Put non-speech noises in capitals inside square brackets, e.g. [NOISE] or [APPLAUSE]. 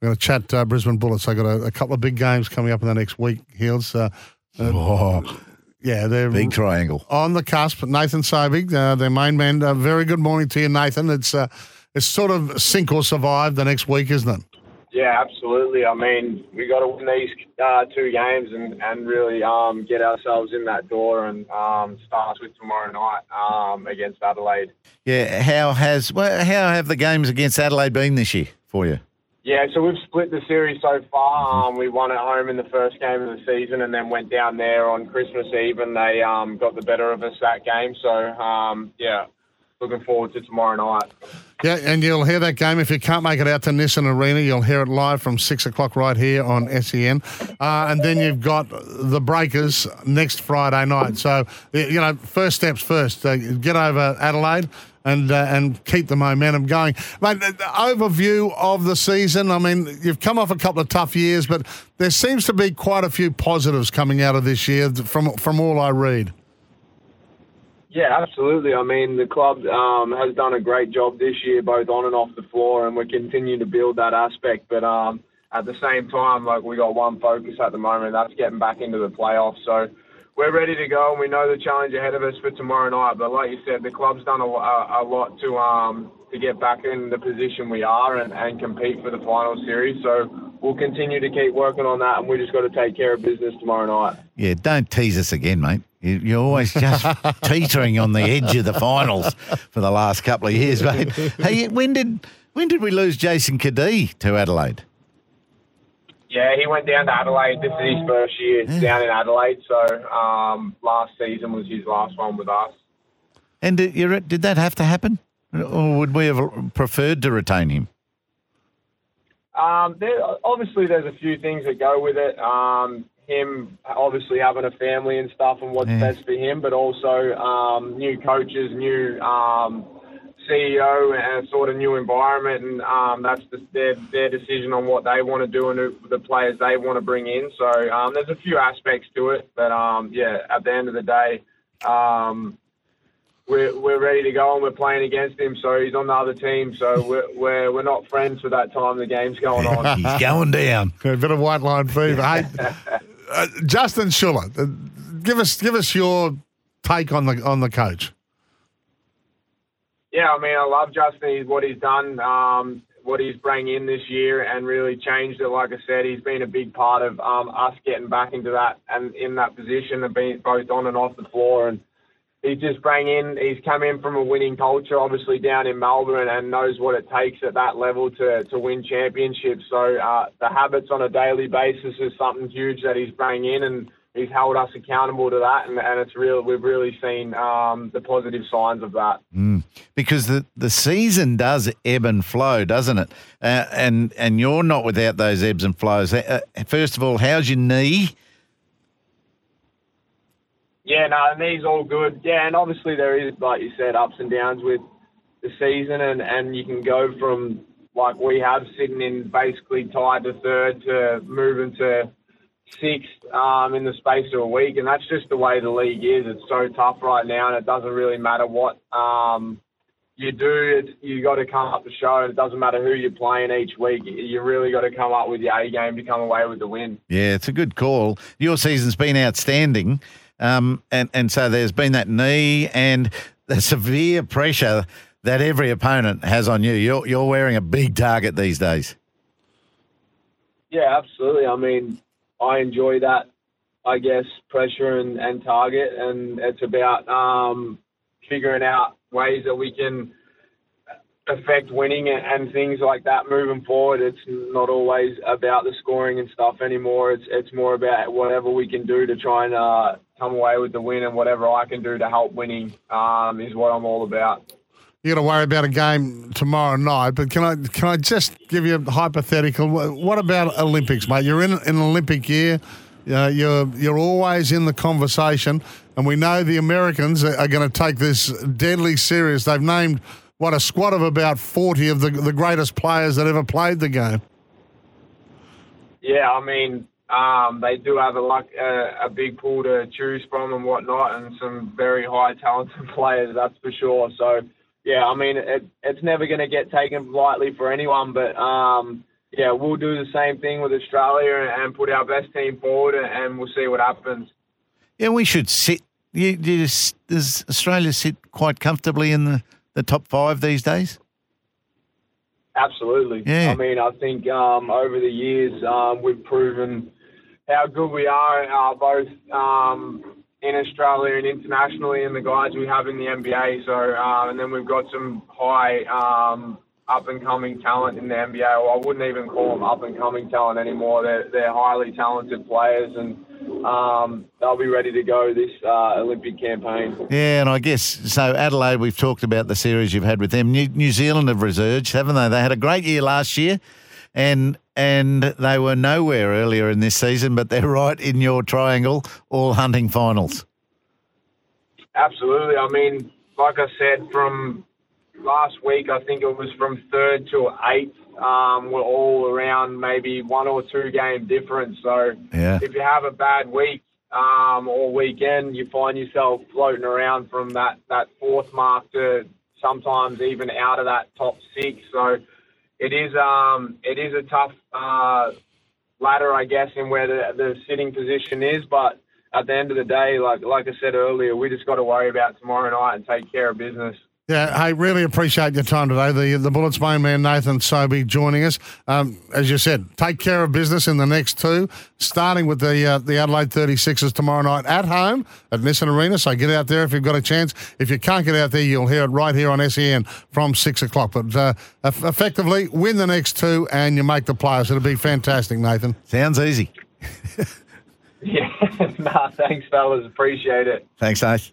We're going to chat uh, Brisbane Bullets. They got a, a, couple of big games coming up in the next week. Heels. Uh, uh, oh, yeah, they're big triangle on the cusp. Nathan Sobey, uh, their main man. Uh, very good morning to you, Nathan. It's uh, it's sort of sink or survive the next week, isn't it? Yeah, absolutely. I mean, we got to win these uh, two games and, and really um, get ourselves in that door and um, start with tomorrow night um, against Adelaide. Yeah, how has well, how have the games against Adelaide been this year for you? Yeah, so we've split the series so far. Um, we won at home in the first game of the season, and then went down there on Christmas Eve, and they um, got the better of us that game. So um, yeah, looking forward to tomorrow night. Yeah, and you'll hear that game if you can't make it out to Nissan Arena. You'll hear it live from six o'clock right here on SEN, uh, and then you've got the Breakers next Friday night. So you know, first steps first. Uh, get over Adelaide and uh, and keep the momentum going. Mate, overview of the season. I mean, you've come off a couple of tough years, but there seems to be quite a few positives coming out of this year from from all I read. Yeah, absolutely. I mean, the club um, has done a great job this year, both on and off the floor, and we're continuing to build that aspect. But um, at the same time, like we got one focus at the moment, that's getting back into the playoffs. So we're ready to go, and we know the challenge ahead of us for tomorrow night. But like you said, the club's done a, a, a lot to um, to get back in the position we are and, and compete for the final series. So we'll continue to keep working on that, and we just got to take care of business tomorrow night. Yeah, don't tease us again, mate. You're always just [LAUGHS] teetering on the edge of the finals for the last couple of years, mate. Hey, when did when did we lose Jason Cadee to Adelaide? Yeah, he went down to Adelaide. This is his first year yeah. down in Adelaide. So um, last season was his last one with us. And did, did that have to happen, or would we have preferred to retain him? Um, there, obviously, there's a few things that go with it. Um, him obviously having a family and stuff, and what's yeah. best for him, but also um, new coaches, new um, CEO and sort of new environment, and um, that's the, their their decision on what they want to do and the players they want to bring in. So um, there's a few aspects to it, but um, yeah, at the end of the day, um, we're we're ready to go and we're playing against him. So he's on the other team. So [LAUGHS] we're we're, we're not friends for that time the game's going on. [LAUGHS] he's going down. [LAUGHS] A bit of white line fever. hey, uh, Justin Schueller, uh, give us give us your take on the on the coach. Yeah, I mean, I love Justin. What he's done, um, what he's bringing in this year, and really changed it. Like I said, he's been a big part of um, us getting back into that and in that position and being both on and off the floor. And he's just bring in. He's come in from a winning culture, obviously down in Melbourne, and knows what it takes at that level to to win championships. So uh, the habits on a daily basis is something huge that he's bringing in, and he's held us accountable to that, and, and it's real. We've really seen um, the positive signs of that. Mm. Because the, the season does ebb and flow, doesn't it? Uh, and and you're not without those ebbs and flows. Uh, first of all, how's your knee? Yeah, no, the knee's all good. Yeah, and obviously there is, like you said, ups and downs with the season, and and you can go from like we have sitting in basically tied to third to moving to sixth um, in the space of a week, and that's just the way the league is. It's so tough right now, and it doesn't really matter what um, you do. It, you got to come up the show, and it doesn't matter who you're playing each week. You really got to come up with your A game to come away with the win. Yeah, it's a good call. Your season's been outstanding, um, and and so there's been that knee and the [LAUGHS] severe pressure that every opponent has on you. You're you're wearing a big target these days. Yeah, absolutely. I mean, I enjoy that, I guess, pressure and, and target, and it's about um, figuring out ways that we can affect winning and, things like that moving forward. It's not always about the scoring and stuff anymore. It's it's more about whatever we can do to try and uh, come away with the win, and whatever I can do to help winning um, is what I'm all about. You got to worry about a game tomorrow night, but can I can I just give you a hypothetical? What about Olympics, mate? You're in, in an Olympic year. Uh, you're you're always in the conversation, and we know the Americans are, are going to take this deadly serious. They've named what a squad of about forty of the the greatest players that ever played the game. Yeah, I mean, um, they do have a, like, a, a big pool to choose from and whatnot, and some very high talented [LAUGHS] players, that's for sure. So yeah, I mean, it, it's never going to get taken lightly for anyone, but um, yeah, we'll do the same thing with Australia and put our best team forward, and we'll see what happens. Yeah, we should sit. You, you just, does Australia sit quite comfortably in the, the top five these days? Absolutely. Yeah. I mean, I think um, over the years um, we've proven how good we are, uh, both um, in Australia and internationally, and the guys we have in the NBA. So, uh, and then we've got some high um, up and coming talent in the NBA. Well, I wouldn't even call them up and coming talent anymore. They're they're highly talented players, and um, they'll be ready to go this uh, Olympic campaign. Yeah, and I guess so. Adelaide, we've talked about the series you've had with them. New, New Zealand have resurged, haven't they? They had a great year last year, and and they were nowhere earlier in this season, but they're [LAUGHS] right in your triangle, all hunting finals. Absolutely. I mean, like I said, from last week, I think it was from third to eighth. Um, we're all around maybe one or two game difference. So Yeah. if you have a bad week um, or weekend, you find yourself floating around from that, that fourth mark to sometimes even out of that top six. So it is um, it is a tough uh, ladder, I guess, in where the, the sitting position is, but. At the end of the day, like like I said earlier, we just got to worry about tomorrow night and take care of business. Yeah, hey, really appreciate your time today. The the Bullets main man Nathan Sobey joining us. Um, as you said, take care of business in the next two, starting with the uh, the Adelaide 36ers tomorrow night at home at Nissan Arena. So get out there if you've got a chance. If you can't get out there, you'll hear it right here on SEN from six o'clock. But uh, eff- effectively, win the next two and you make the playoffs. It'll be fantastic, Nathan. Sounds easy. [LAUGHS] Yeah, [LAUGHS] nah, thanks, fellas. Appreciate it. Thanks, Nath.